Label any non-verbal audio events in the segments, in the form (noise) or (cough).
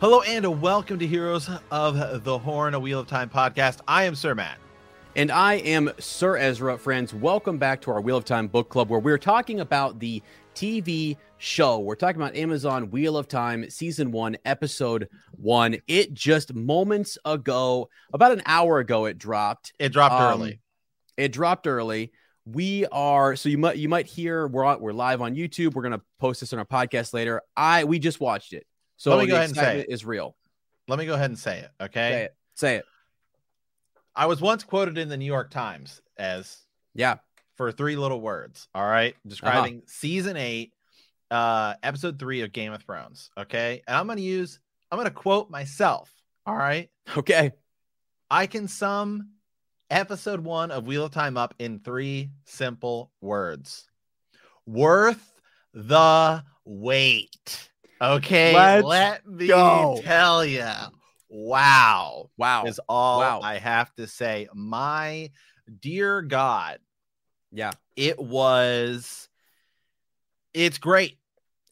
Hello and welcome to Heroes of the Horn, a Wheel of Time podcast. I am Sir Matt. And I am Sir Ezra, friends. Welcome back to our Wheel of Time book club where we're talking about the TV show. We're talking about Amazon Wheel of Time season one, episode one. It just moments ago, about an hour ago, it dropped. It dropped um, early. It dropped early. We are so you might you might hear we're on, we're live on YouTube. We're gonna post this on our podcast later. I we just watched it. So let me go ahead and say it is real. Let me go ahead and say it. Okay. Say it. Say it. I was once quoted in the New York Times as yeah for three little words. All right, describing uh-huh. season eight, uh, episode three of Game of Thrones. Okay, and I'm gonna use I'm gonna quote myself. All right. (laughs) Okay. I can sum episode one of Wheel of Time up in three simple words: worth the wait. Okay, Let's let me go. tell you. Wow. Wow. Is all wow. I have to say. My dear God. Yeah. It was it's great.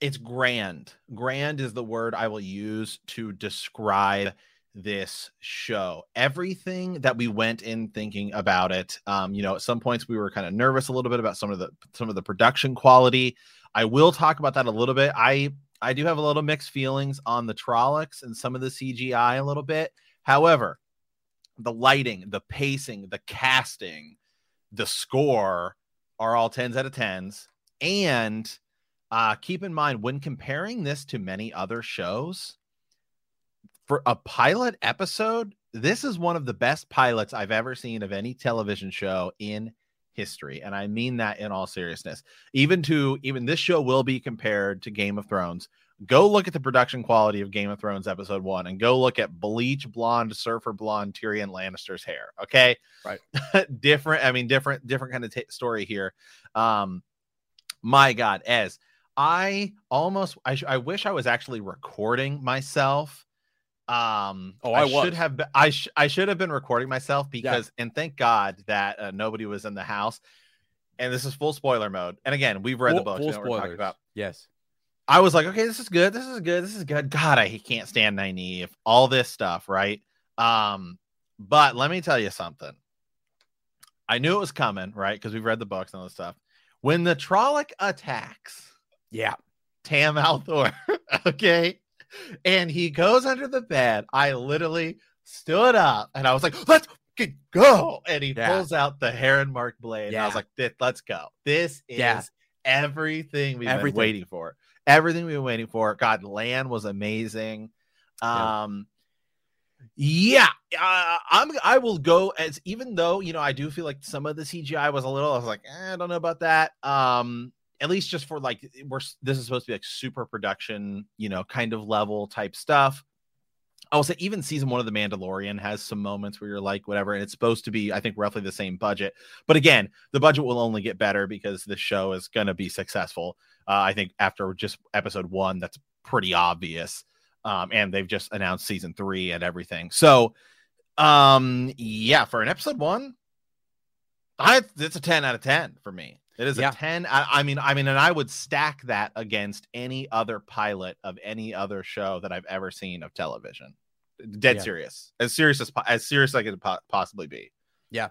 It's grand. Grand is the word I will use to describe this show. Everything that we went in thinking about it, um, you know, at some points we were kind of nervous a little bit about some of the some of the production quality. I will talk about that a little bit. I I do have a little mixed feelings on the Trollocs and some of the CGI a little bit. However, the lighting, the pacing, the casting, the score are all 10s out of 10s. And uh, keep in mind when comparing this to many other shows, for a pilot episode, this is one of the best pilots I've ever seen of any television show in history and i mean that in all seriousness. Even to even this show will be compared to game of thrones. Go look at the production quality of game of thrones episode one and go look at bleach blonde surfer blonde tyrion lannister's hair okay? Right. (laughs) Different i mean different different kind of t- story here. Um my god as i almost I, sh- I wish i was actually recording myself um, oh, I, I should have been, I sh- I should have been recording myself because, yeah. and thank God that uh, nobody was in the house. And this is full spoiler mode. And again, we've read full, the book. Full spoilers. about. Yes. I was like, okay, this is good. This is good. This is good. God, I can't stand Nynaeve. All this stuff, right? Um, but let me tell you something. I knew it was coming, right? Because we've read the books and all this stuff. When the Trolloc attacks, yeah, Tam al'Thor, (laughs) okay, and he goes under the bed. I literally stood up and I was like, let's go. And he yeah. pulls out the heron mark blade. Yeah. I was like, let's go. This is yeah. everything we've everything. been waiting for. Everything we've been waiting for. God, Lan was amazing. Um, yeah, uh, I'm. I will go as even though you know I do feel like some of the CGI was a little. I was like, eh, I don't know about that. Um, at least just for like we're this is supposed to be like super production, you know, kind of level type stuff. I will say even season one of The Mandalorian has some moments where you're like, whatever, and it's supposed to be, I think, roughly the same budget. But again, the budget will only get better because the show is going to be successful. Uh, I think after just episode one, that's pretty obvious. Um, and they've just announced season three and everything. So, um, yeah, for an episode one, I it's a 10 out of 10 for me. It is Yeah. a 10. I, I mean, I mean, and I would stack that against any other pilot of any other show that I've ever seen of television. Dead Yeah. serious, as serious as as serious as I could po- possibly be. Yeah.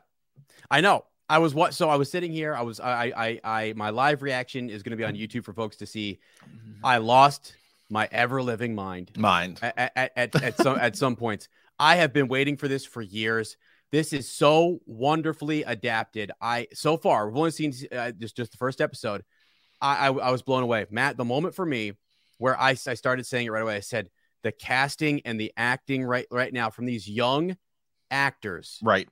I know. I was what? So I was sitting here. I was. I. I. I. My live reaction is going to be on YouTube for folks to see. Mm-hmm. I lost my ever living mind Mind. at at, at, at some at some points. I have been waiting for this for years. This is so wonderfully adapted. I so far we've only seen uh, just just the first episode. I, I I was blown away, Matt. The moment for me where I I started saying it right away. I said the casting and the acting right right now from these young actors Right.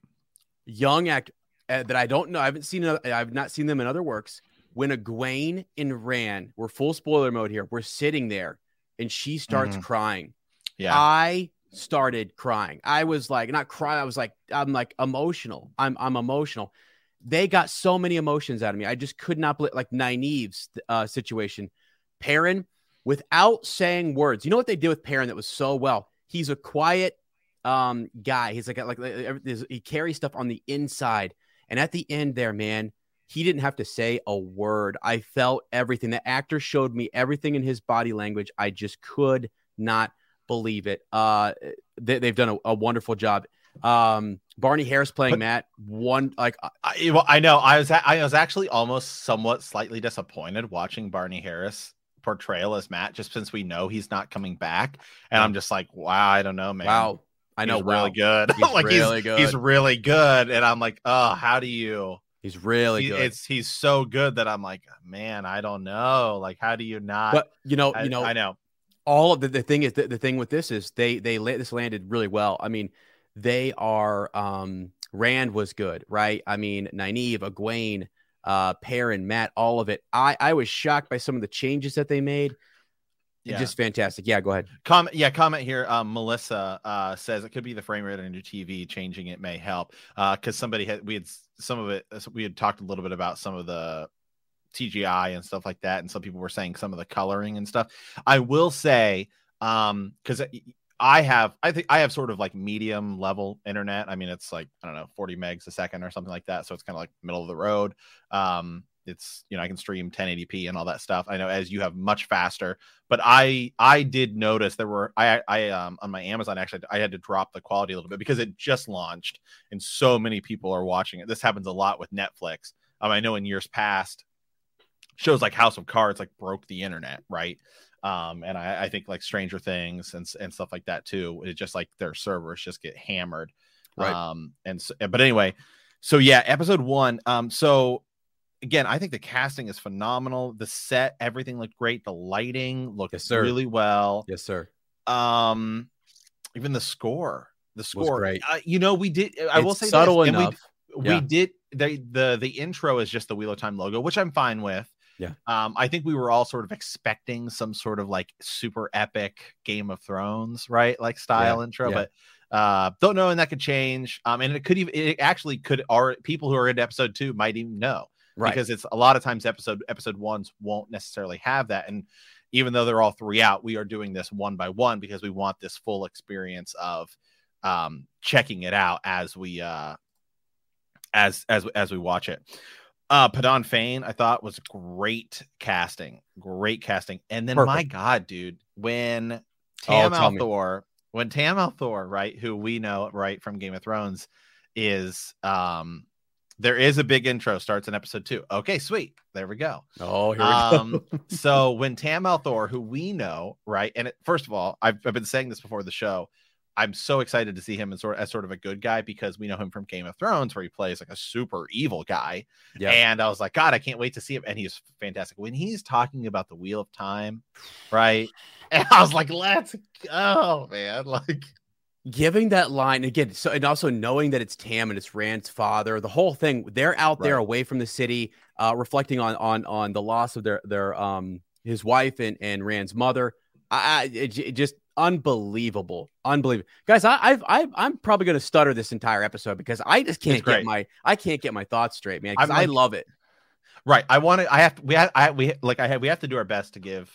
young act uh, that I don't know. I haven't seen. I've not seen them in other works. When Egwene and Rand, we're full spoiler mode here. We're sitting there, and she starts Mhm. crying. Yeah. I started crying. I was like, not crying. I was like, I'm like emotional. I'm I'm emotional. They got so many emotions out of me. I just could not believe like Nynaeve's uh, situation. Perrin, without saying words. You know what they did with Perrin that was so well. He's a quiet um guy. He's like like, like he carries stuff on the inside. And at the end there, man, he didn't have to say a word. I felt everything. The actor showed me everything in his body language. I just could not believe it. Uh, they, have done a, a wonderful job. Um, Barney Harris playing But- Matt. One like I, well, I know. I was I was actually almost somewhat slightly disappointed watching Barney Harris portrayal as Mat, just since we know he's not coming back, and I'm just like, wow, I don't know, man. wow. I know. he's wow. really good. He's (laughs) like really he's, good. He's really good, and I'm like, oh, how do you? He's really he- good. It's he's so good that I'm like, man, I don't know. Like, how do you not? but you know, I, you know, I know. All of the, the thing is the, the thing with this is they they this landed really well. I mean, they are um Rand was good, right? I mean, Nynaeve, Egwene, uh, Perrin, Mat, all of it. I I was shocked by some of the changes that they made. Yeah. Just fantastic. Yeah, go ahead. Comment, yeah, comment here. Um, Melissa uh, says it could be the frame rate on your TV. Changing it may help. Uh, because somebody had we had some of it. uh, We had talked a little bit about some of the CGI and stuff like that, and some people were saying some of the coloring and stuff. I will say, um, because I have, I think I have sort of like medium level internet. I mean, it's like I don't know, 40 megs a second or something like that. So it's kind of like middle of the road. Um, it's you know I can stream 1080p and all that stuff. I know as you have much faster, but I I did notice there were I I um on my Amazon actually I had to drop the quality a little bit because it just launched and so many people are watching it. This happens a lot with Netflix. Um, I know in years past shows like House of Cards like broke the internet, right? Um, and I, I think like Stranger Things and and stuff like that too. It just like their servers just get hammered, Right. Um, and so, but anyway, so yeah, episode one. Um, so again, I think the casting is phenomenal. The set, everything looked great. The lighting looked Yes, really well. Yes, sir. Um, even the score, the score, great. Uh, you know, we did. I will say subtle this, and we- enough. we did the the the intro is just the Wheel of Time logo, which I'm fine with. Yeah. Um, I think we were all sort of expecting some sort of like super epic Game of Thrones, right? Like style intro, yeah. but uh don't know and that could change. Um, and it could even it actually could are people who are in episode two might even know Right. because it's a lot of times episode episode ones won't necessarily have that. And even though they're all three out, we are doing this one by one because we want this full experience of um checking it out as we uh as as as we watch it. Uh Padan Fain, I thought was great casting, great casting. And then my god, dude, when Tam Oh. al'Thor, when Tam al'Thor, right, who we know right from Game of Thrones, is um there is a big intro starts in episode two. Okay, sweet. There we go. oh, here we Um, go. (laughs) so when Tam al'Thor, who we know, right, and it, first of all, I've, I've been saying this before the show, I'm so excited to see him as sort as sort of a good guy because we know him from Game of Thrones, where he plays like a super evil guy. Yeah. And I was like, God, I can't wait to see him. And he's fantastic. When he's talking about the Wheel of Time, right? (laughs) And I was like, let's go, man. (laughs) Like, giving that line again so and also knowing that it's tam and it's rand's father the whole thing they're out there away from the city uh reflecting on on on the loss of their their um his wife and and rand's mother i, I it, it just unbelievable, unbelievable, guys. I, I've, I've I'm probably going to stutter this entire episode because I just can't get my I can't get my thoughts straight, man. Because like, I love it. Right. I want to. I have. To, we have. I we like. I have. We have to do our best to give.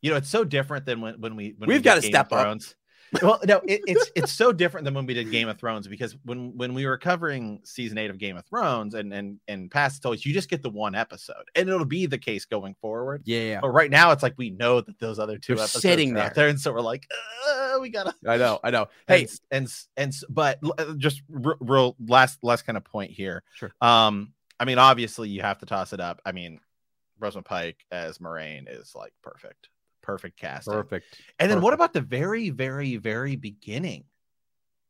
You know, it's so different than when when we when we've we got to step up well, no, it, it's it's so different than when we did Game of Thrones because when when we were covering season eight of Game of Thrones and and and past toys, you just get the one episode, and it'll be the case going forward. Yeah, yeah. But right now, it's like we know that those other 2 They're episodes sitting there. there, and so we're like, uh, we gotta. I know, I know. Hey, and and, and but uh, just r- real last last kind of point here. Sure. Um, I mean, obviously, you have to toss it up. I mean, Rosamund Pike as Moiraine is like perfect perfect cast. Perfect. And then perfect. what about the very, very, very beginning?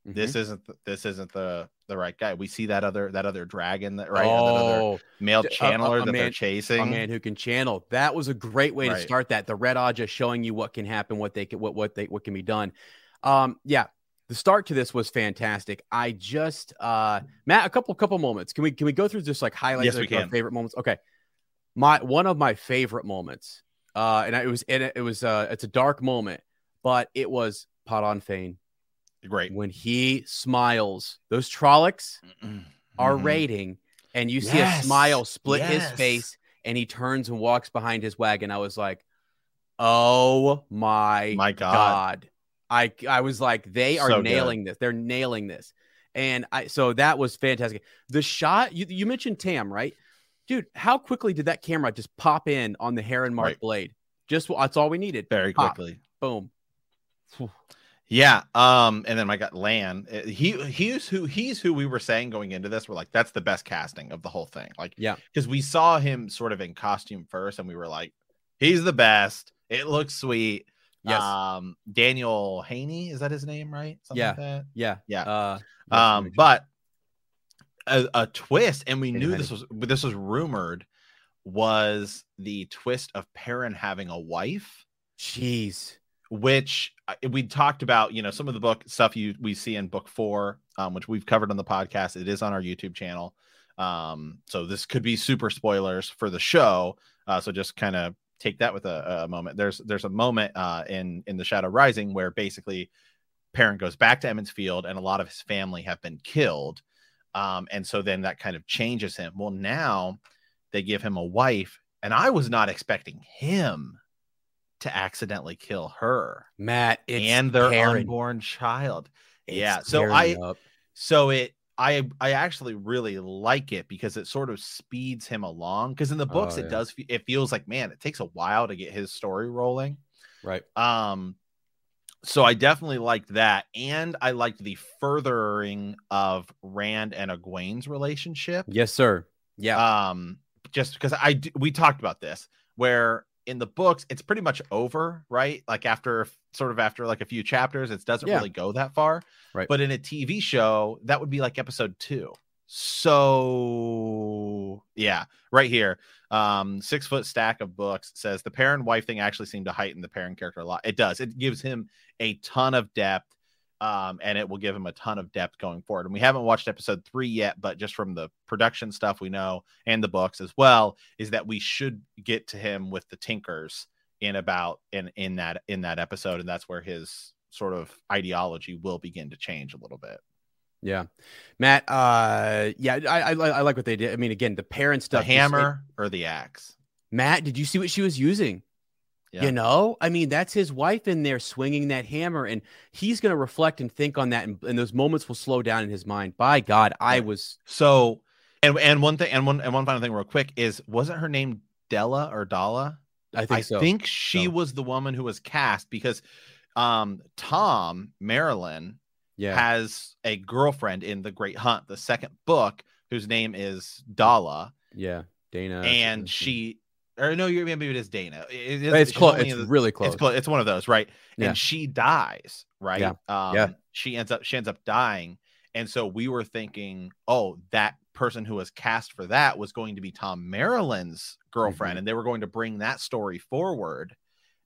Mm-hmm. This isn't the, this isn't the the right guy. We see that other that other dragon that right oh, that male channeler a, a that man, they're chasing. A man who can channel. That was a great way right. to start that. The red Ajah showing you what can happen, what they can what what they what can be done. Um, yeah, the start to this was fantastic. I just uh Matt, a couple couple moments. Can we can we go through just like highlights yes, of can. favorite moments? Okay. My one of my favorite moments uh, and it was it, it was uh, it's a dark moment, but it was Padan Fain. Great when he smiles. Those Trollocs mm-hmm. are raiding, and you see yes. a smile split yes. his face, and he turns and walks behind his wagon. I was like, "Oh my my god!" god. I I was like, they are so nailing good. this. They're nailing this. And I so that was fantastic. The shot you, you mentioned Tam, right? Dude, how quickly did that camera just pop in on the Heron Mark right. blade? Just that's all we needed. Very pop. quickly. Boom. Yeah. Um, and then I got Lan. Uh, he he's who he's who we were saying going into this. We're like, that's the best casting of the whole thing. Like, yeah, because we saw him sort of in costume first, and we were like, he's the best. It looks sweet. Yes. Um, Daniel Henney, is that his name, right? Something yeah. Like yeah. Yeah. Uh, um, but a, a, twist, and we knew this was this was rumored, was the twist of Perrin having a wife. Jeez. Which we talked about, you know, some of the book stuff you we see in book four, um, which we've covered on the podcast. It is on our YouTube channel. Um, so this could be super spoilers for the show. Uh, so just kind of take that with a, a, moment. There's there's a moment uh, in in the Shadow Rising where basically Perrin goes back to Emond's Field and a lot of his family have been killed. Um, and so then that kind of changes him. Well, now they give him a wife, and I was not expecting him to accidentally kill her, Matt, and their Perrin. unborn child. It's yeah, so I, up. so it, I, I actually really like it because it sort of speeds him along. Because in the books, Oh, it does, it feels like man, it takes a while to get his story rolling. right. Um, so I definitely liked that, and I liked the furthering of Rand and Egwene's relationship. Yes, sir. Yeah. Um, just because I we talked about this, where in the books it's pretty much over, right? Like after sort of after like a few chapters, it doesn't Yeah. really go that far. Right. But in a TV show, that would be like episode two. So yeah, right here. Um, six foot stack of books says the Perrin wife thing actually seemed to heighten the Perrin character a lot. It does. It gives him a ton of depth. Um, and it will give him a ton of depth going forward. And we haven't watched episode three yet, but just from the production stuff we know and the books as well, is that we should get to him with the Tinkers in about in in that in that episode, and that's where his sort of ideology will begin to change a little bit. yeah. Matt, uh, yeah, I, I, I like what they did. I mean, again, the Perrin The stuff. like- hammer or the axe? Matt, did you see what she was using? Yeah. You know, I mean, that's his wife in there swinging that hammer, and he's going to reflect and think on that, and, and those moments will slow down in his mind. By God, I was So, and and one thing, and one and one final thing, real quick, is wasn't her name Della or Dalla? I think I so. think she So. was the woman who was cast because um Thom Merrilin yeah, has a girlfriend in The Great Hunt, the second book, whose name is Dalla, yeah, Dana, and she or no, you maybe it is Dana. It is, it's close. It's the- really close. It's close. It's one of those, right? Yeah. And she dies, right? Yeah. Um, Yeah. She ends up she ends up dying, and so we were thinking, oh, that person who was cast for that was going to be Thom Merrilin's girlfriend, Mhm. and they were going to bring that story forward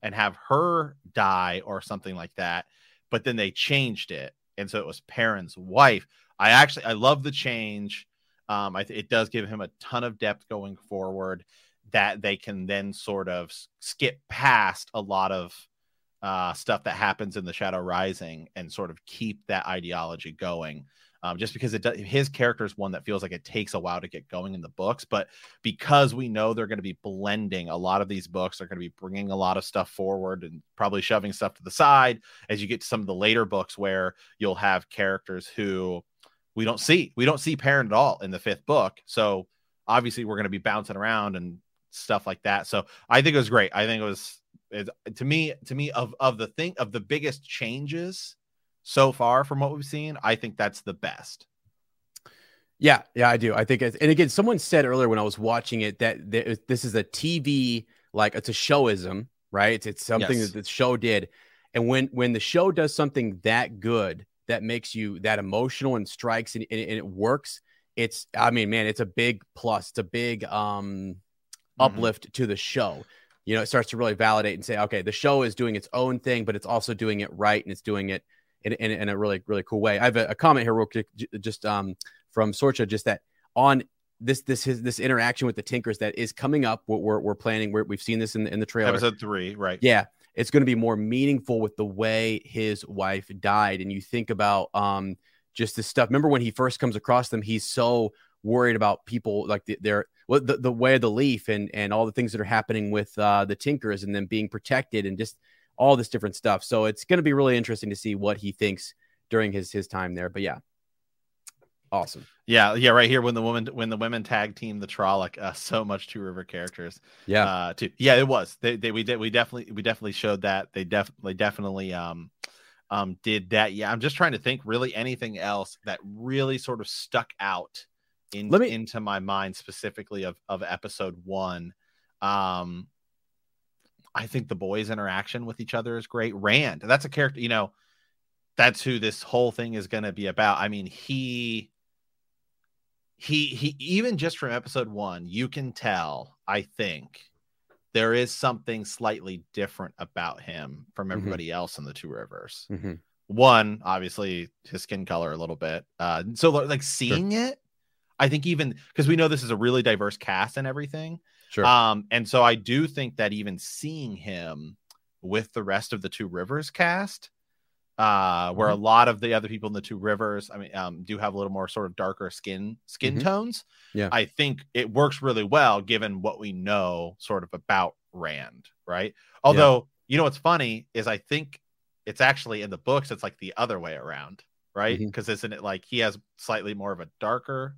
and have her die or something like that. But then they changed it, and so it was Perrin's wife. I actually I love the change. Um, I th- it does give him a ton of depth going forward that they can then sort of skip past a lot of uh, stuff that happens in the Shadow Rising and sort of keep that ideology going. Um, just because it does, his character is one that feels like it takes a while to get going in the books, but because we know they're going to be blending a lot of these books, they're going to be bringing a lot of stuff forward and probably shoving stuff to the side as you get to some of the later books where you'll have characters who we don't see. We don't see Perrin at all in the fifth book, so obviously we're going to be bouncing around and stuff like that. So I think it was great. I think it was it, to me to me of of the thing of the biggest changes so far from what we've seen, I think that's the best. Yeah, yeah, I do. I think, it's, and again, someone said earlier when I was watching it that this is a TV, like it's a showism, right? It's, it's something yes. that the show did, and when when the show does something that good that makes you that emotional and strikes and, and, and it works, it's I mean, man, it's a big plus. It's a big um mm-hmm. uplift to the show. You know, it starts to really validate and say, okay, the show is doing its own thing, but it's also doing it right and it's doing it in, in, in a really really cool way. I have a, a comment here real quick, just um, from Sorcha, just that on this this his, this interaction with the Tinkers that is coming up. We're we're, we're planning. we have seen this in the, in the trailer. Episode three, right? Yeah, it's going to be more meaningful with the way his wife died, and you think about um just this stuff. Remember when he first comes across them, he's so worried about people like the, their well, the, the way of the leaf and and all the things that are happening with uh, the Tinkers and them being protected and just all this different stuff. So it's going to be really interesting to see what he thinks during his his time there. But yeah, awesome. Yeah, yeah, right here when the woman when the women tag team the Trolloc, uh, so much two river characters. Yeah, uh, too. Yeah, it was. They, they we did we definitely we definitely showed that. They definitely definitely um um did that. Yeah, I'm just trying to think really anything else that really sort of stuck out in, me... into my mind specifically of of episode one. Um I think the boys' interaction with each other is great. Rand, that's a character, you know, that's who this whole thing is going to be about. I mean, he he he even just from episode 1, you can tell, I think, there is something slightly different about him from mm-hmm. everybody mm-hmm. else in the two rivers. Mm-hmm. One, obviously, his skin color a little bit. Uh, so like seeing sure. it, I think even because we know this is a really diverse cast and everything. Sure. Um, and so I do think that even seeing him with the rest of the Two Rivers cast, uh, where mm-hmm. a lot of the other people in the Two Rivers, I mean, um, do have a little more sort of darker skin skin mm-hmm. tones. Yeah, I think it works really well given what we know sort of about Rand, right? Although yeah. you know what's funny is I think it's actually in the books it's like the other way around, right? Because mm-hmm. isn't it like he has slightly more of a darker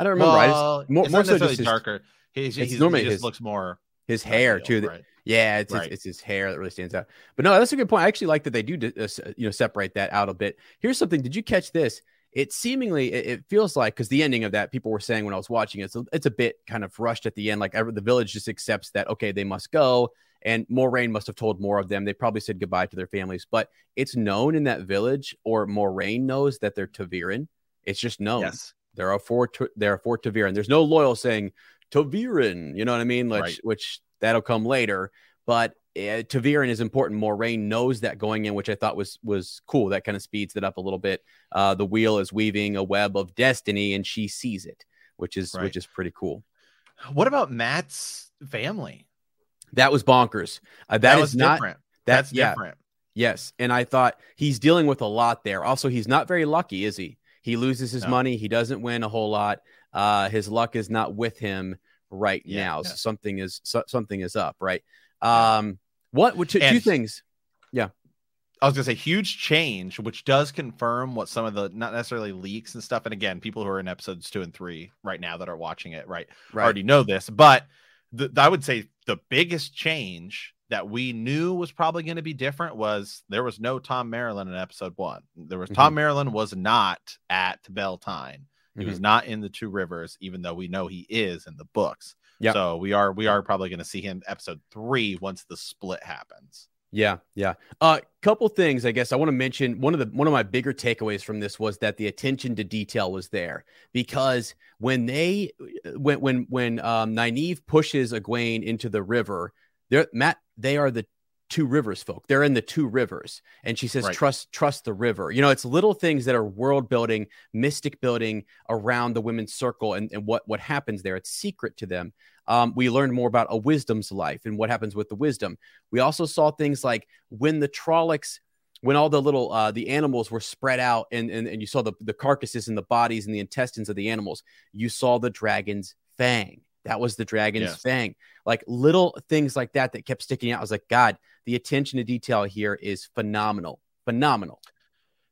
I don't remember. Well, I just, more, more so just darker. His, He's, he's, normally he just his, looks more his hair too. Right. Yeah, it's, right. it's, it's his hair that really stands out. But no, that's a good point. I actually like that they do uh, you know separate that out a bit. Here's something. Did you catch this? It seemingly it, it feels like because the ending of that people were saying when I was watching it, so it's a bit kind of rushed at the end. Like every, the village just accepts that okay they must go, and Moiraine must have told more of them. They probably said goodbye to their families, but it's known in that village, or Moiraine knows that they're ta'veren. It's just known. Yes. There are four. There are four ta'veren. There's no loyal saying ta'veren. You know what I mean? Which, right. which that'll come later. But uh, ta'veren is important. Moiraine knows that going in, which I thought was was cool. That kind of speeds it up a little bit. Uh, the wheel is weaving a web of destiny, and she sees it, which is right. which is pretty cool. What about Mat's family? That was bonkers. Uh, that, that is not different. That's, that's yeah, different. Yes, and I thought he's dealing with a lot there. Also, he's not very lucky, is he? He loses his no. money. He doesn't win a whole lot. Uh, his luck is not with him right yeah, now. So something is so, something is up, right? Um, what? Which two, two things? Yeah. I was gonna say huge change, which does confirm what some of the not necessarily leaks and stuff. And again, people who are in episodes two and three right now that are watching it, right, right. already know this. But the, I would say the biggest change that we knew was probably going to be different was there was no Thom Merrilin in episode one. There was mm-hmm. Thom Merrilin was not at Beltane. He mm-hmm. was not in the Two Rivers, even though we know he is in the books. Yeah. So we are we are probably going to see him episode three once the split happens. Yeah, yeah. A uh, couple things, I guess I want to mention. One of the one of my bigger takeaways from this was that the attention to detail was there because when they when when when um, Nynaeve pushes Egwene into the river, there Mat they are the two rivers folk. They're in the two rivers. And she says, Right. trust, trust the river. You know, it's little things that are world building, mystic building around the women's circle and, and what, what happens there. It's secret to them. Um, we learned more about a wisdom's life and what happens with the wisdom. We also saw things like when the Trollocs, when all the little uh, the animals were spread out and, and and you saw the, the carcasses and the bodies and the intestines of the animals, you saw the dragon's fang. That was the dragon's Yes. fang. Like little things like that that kept sticking out. I was like, God, the attention to detail here is phenomenal. Phenomenal.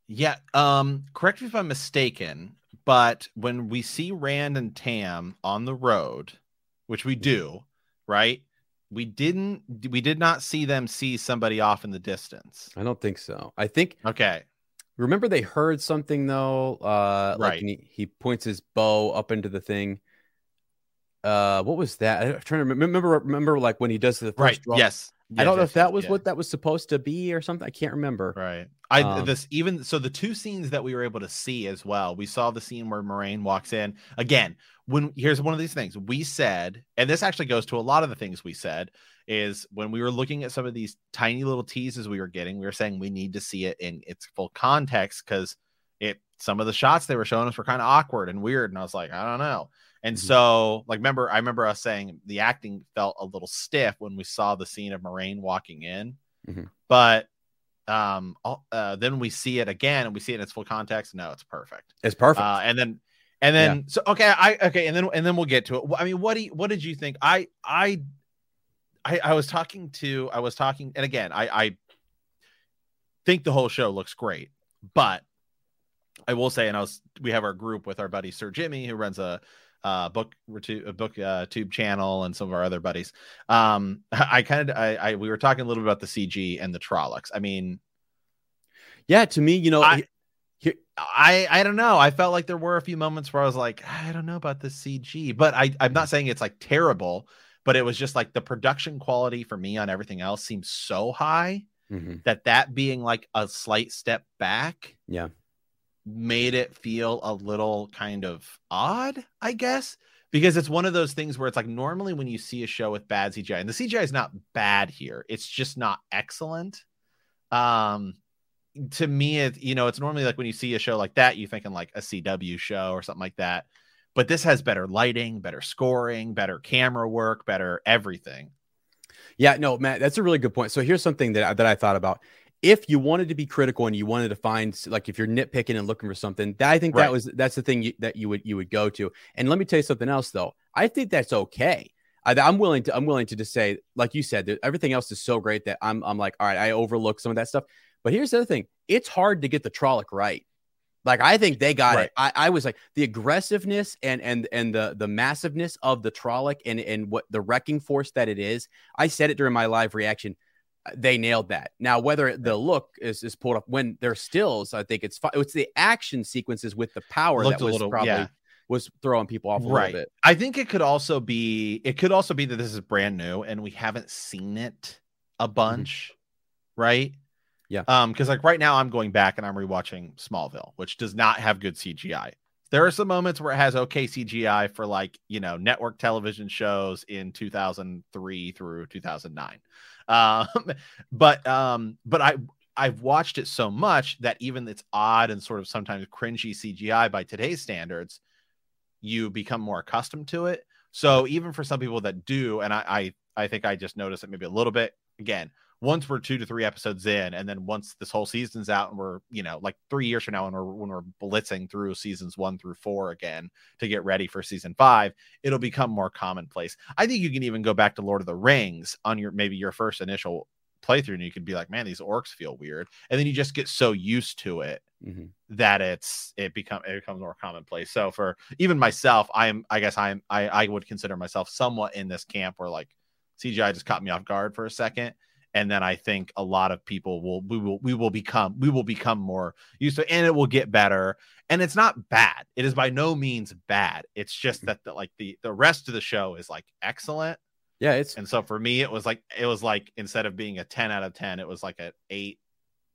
Yeah. Um, correct me if I'm mistaken, but when we see Rand and Tam on the road, which we do, right? We didn't we did not see them see somebody off in the distance. I don't think so. I think Okay. remember they heard something though. Uh like Right. and he, he points his bow up into the thing. Uh what was that? I'm trying to remember remember, like when he does the first Right. draw. Yes. I don't know if that was yes. what that was supposed to be or something. I can't remember. Right. I Um, this even so the two scenes that we were able to see as well. We saw the scene where Moiraine walks in. Again, when here's one of these things we said, and this actually goes to a lot of the things we said, is when we were looking at some of these tiny little teases we were getting, we were saying we need to see it in its full context because it some of the shots they were showing us were kind of awkward and weird. And I was like, I don't know. And Mhm. so, like, remember, I remember us saying the acting felt a little stiff when we saw the scene of Moiraine walking in, Mhm. but um, uh, then we see it again and we see it in its full context. No, it's perfect. It's perfect. Uh, and then, and then, so okay, I okay, and then and then we'll get to it. I mean, what do you, what did you think? I I I, I was talking to, I was talking, and again, I I think the whole show looks great, but I will say, and I was, we have our group with our buddy Sir Jimmy who runs a uh book a book uh tube channel and some of our other buddies um (laughs) i kind of I, I we were talking a little bit about the cg and the trollocs i mean yeah, to me, you know, I- here, I I don't know. I felt like there were a few moments where I was like, I don't know about the CG, but I I'm not saying it's like terrible, but it was just like the production quality for me on everything else seems so high Mhm. that that being like a slight step back yeah. Made it feel a little kind of odd, I guess, because it's one of those things where it's like normally when you see a show with bad CGI, and the CGI is not bad here, it's just not excellent. Um, to me, it you know, it's normally like when you see a show like that, you're thinking like a CW show or something like that. But this has better lighting, better scoring, better camera work, better everything. Yeah, no, Matt, that's a really good point. So here's something that that I thought about. If you wanted to be critical and you wanted to find like if you're nitpicking and looking for something, that I think Right. that was that's the thing you, that you would you would go to. And let me tell you something else though. I think that's okay. I, I'm willing to I'm willing to just say like you said that everything else is so great that I'm I'm like all right I overlook some of that stuff. But here's the other thing: it's hard to get the Trolloc right. Like I think they got Right. it. I, I was like the aggressiveness and and and the the massiveness of the Trolloc and and what the wrecking force that it is. I said it during my live reaction. They nailed that. Now, whether the look is, is pulled up when they're stills, I think it's fine. It's the action sequences with the power Looked that was little- probably yeah. was throwing people off a right. little bit. I think it could also be it could also be that this is brand new and we haven't seen it a bunch, right? Yeah. Um, because like right now I'm going back and I'm rewatching Smallville, which does not have good CGI. There are some moments where it has okay CGI for like you know network television shows in 2003 through 2009. Um, (laughs) but um, but I I've watched it so much that even it's odd and sort of sometimes cringy CGI by today's standards, you become more accustomed to it. So even for some people that do, and I I, I think I just noticed it maybe a little bit again. Once we're two to three episodes in, and then once this whole season's out, and we're you know like three years from now, when we're when we're blitzing through seasons one through four again to get ready for season five, it'll become more commonplace. I think you can even go back to Lord of the Rings on your maybe your first initial playthrough, and you could be like, man, these orcs feel weird, and then you just get so used to it Mhm. that it's it become it becomes more commonplace. So for even myself, I'm I guess I'm I I would consider myself somewhat in this camp where like CGI just caught me off guard for a second. And then I think a lot of people will we will we will become we will become more used to and it will get better. And it's not bad. It is by no means bad. It's just mm-hmm. that the like the the rest of the show is like excellent. Yeah, it's And so for me, it was like it was like instead of being a 10 out of 10, it was like an eight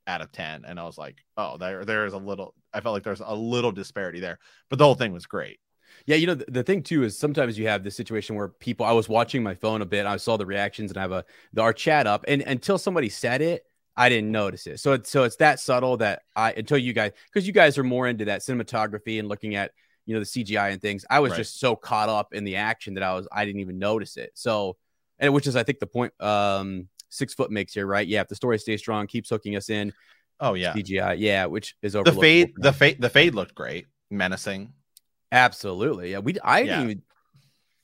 out of 10. And I was like, oh, there there is a little I felt like there's a little disparity there. But the whole thing was great. Yeah, you know the, the, thing too is sometimes you have this situation where people. I was watching my phone a bit. I saw the reactions and I have a the, our chat up, and until somebody said it, I didn't notice it. So it's so it's that subtle that I until you guys because you guys are more into that cinematography and looking at you know the CGI and things. I was right. just so caught up in the action that I was I didn't even notice it. So and which is I think the point um six foot makes here, right? Yeah, if the story stays strong, keeps hooking us in. Oh yeah, CGI, yeah, which is over. The fade, the fade, the fade looked great, menacing. Absolutely. Yeah. We I yeah. didn't even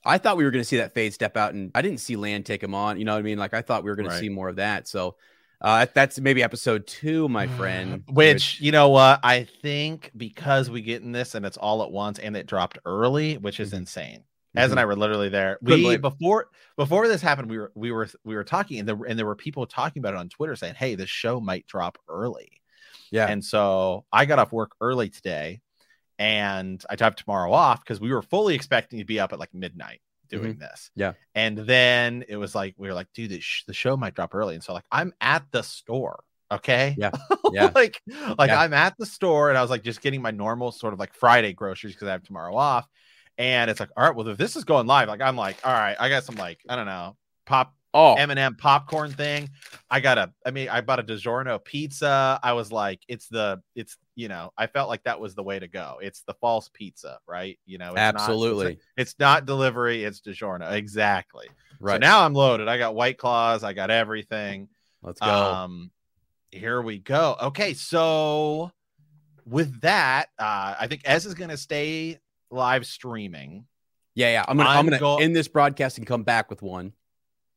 I thought we were going to see that fade step out, and I didn't see Lan take him on. You know what I mean? Like I thought we were going right. to see more of that. So uh, that's maybe episode two, my friend. Which, which, you know what? I think because we get in this and it's all at once and it dropped early, which is mm-hmm. insane. Az mm-hmm. and I were literally there. We before before this happened, we were we were we were talking, and there and there were people talking about it on Twitter saying, "Hey, this show might drop early." Yeah. And so I got off work early today and I have tomorrow off because we were fully expecting to be up at like midnight doing mm-hmm. this. Yeah. And then it was like we were like, dude, the, sh- the show might drop early, and so like I'm at the store. Okay. Yeah. (laughs) Yeah. like like yeah. I'm at the store and I was like just getting my normal sort of like Friday groceries because I have tomorrow off. And it's like, all right, well, if this is going live, like I'm like, all right, I got some like, I don't know, pop oh M&M popcorn thing. I got a I mean I bought a DiGiorno pizza. I was like it's the it's you know, I felt like that was the way to go. It's the false pizza, right? You know, absolutely. Not, it's, it's, not delivery, it's DiGiorno. Exactly. Right. So now I'm loaded. I got white claws, I got everything. Let's go. Um here we go. Okay, so with that, uh I think Ez is gonna stay live streaming. Yeah, yeah. I'm gonna I'm, I'm gonna go- end this broadcast and come back with one.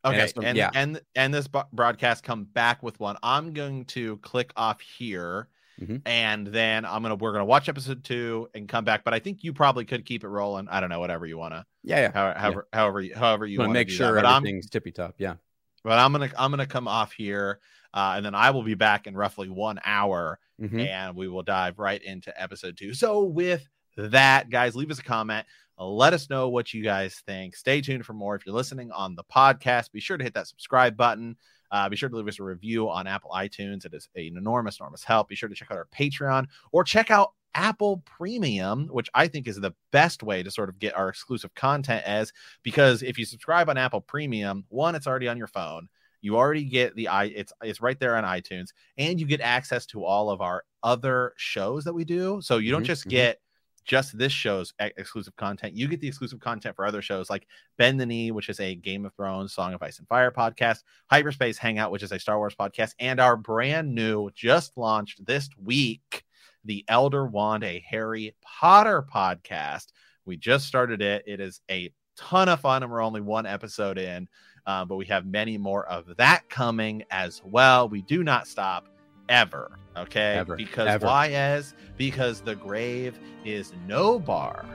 Okay, and, and yeah, and and this broadcast come back with one. I'm going to click off here, mm-hmm. and then I'm gonna we're gonna watch episode two and come back. But I think you probably could keep it rolling. I don't know, whatever you wanna. Yeah, yeah. However, yeah. however, however you want to make sure that. everything's tippy top. Yeah. But I'm gonna I'm gonna come off here, uh, and then I will be back in roughly one hour, mm-hmm. and we will dive right into episode two. So with that, guys, leave us a comment. Let us know what you guys think. Stay tuned for more. If you're listening on the podcast, be sure to hit that subscribe button. Uh, be sure to leave us a review on Apple iTunes. It is an enormous, enormous help. Be sure to check out our Patreon or check out Apple Premium, which I think is the best way to sort of get our exclusive content as because if you subscribe on Apple Premium, one, it's already on your phone. You already get the i it's it's right there on iTunes, and you get access to all of our other shows that we do. So you don't mm-hmm, just mm-hmm. get just this show's exclusive content. You get the exclusive content for other shows like Bend the Knee, which is a Game of Thrones, Song of Ice and Fire podcast, Hyperspace Hangout, which is a Star Wars podcast, and our brand new, just launched this week, the Elder Wand, a Harry Potter podcast. We just started it. It is a ton of fun, and we're only one episode in, um, but we have many more of that coming as well. We do not stop ever. Okay. Ever. Because ever. why as? Because the grave is no bar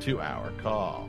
to our call.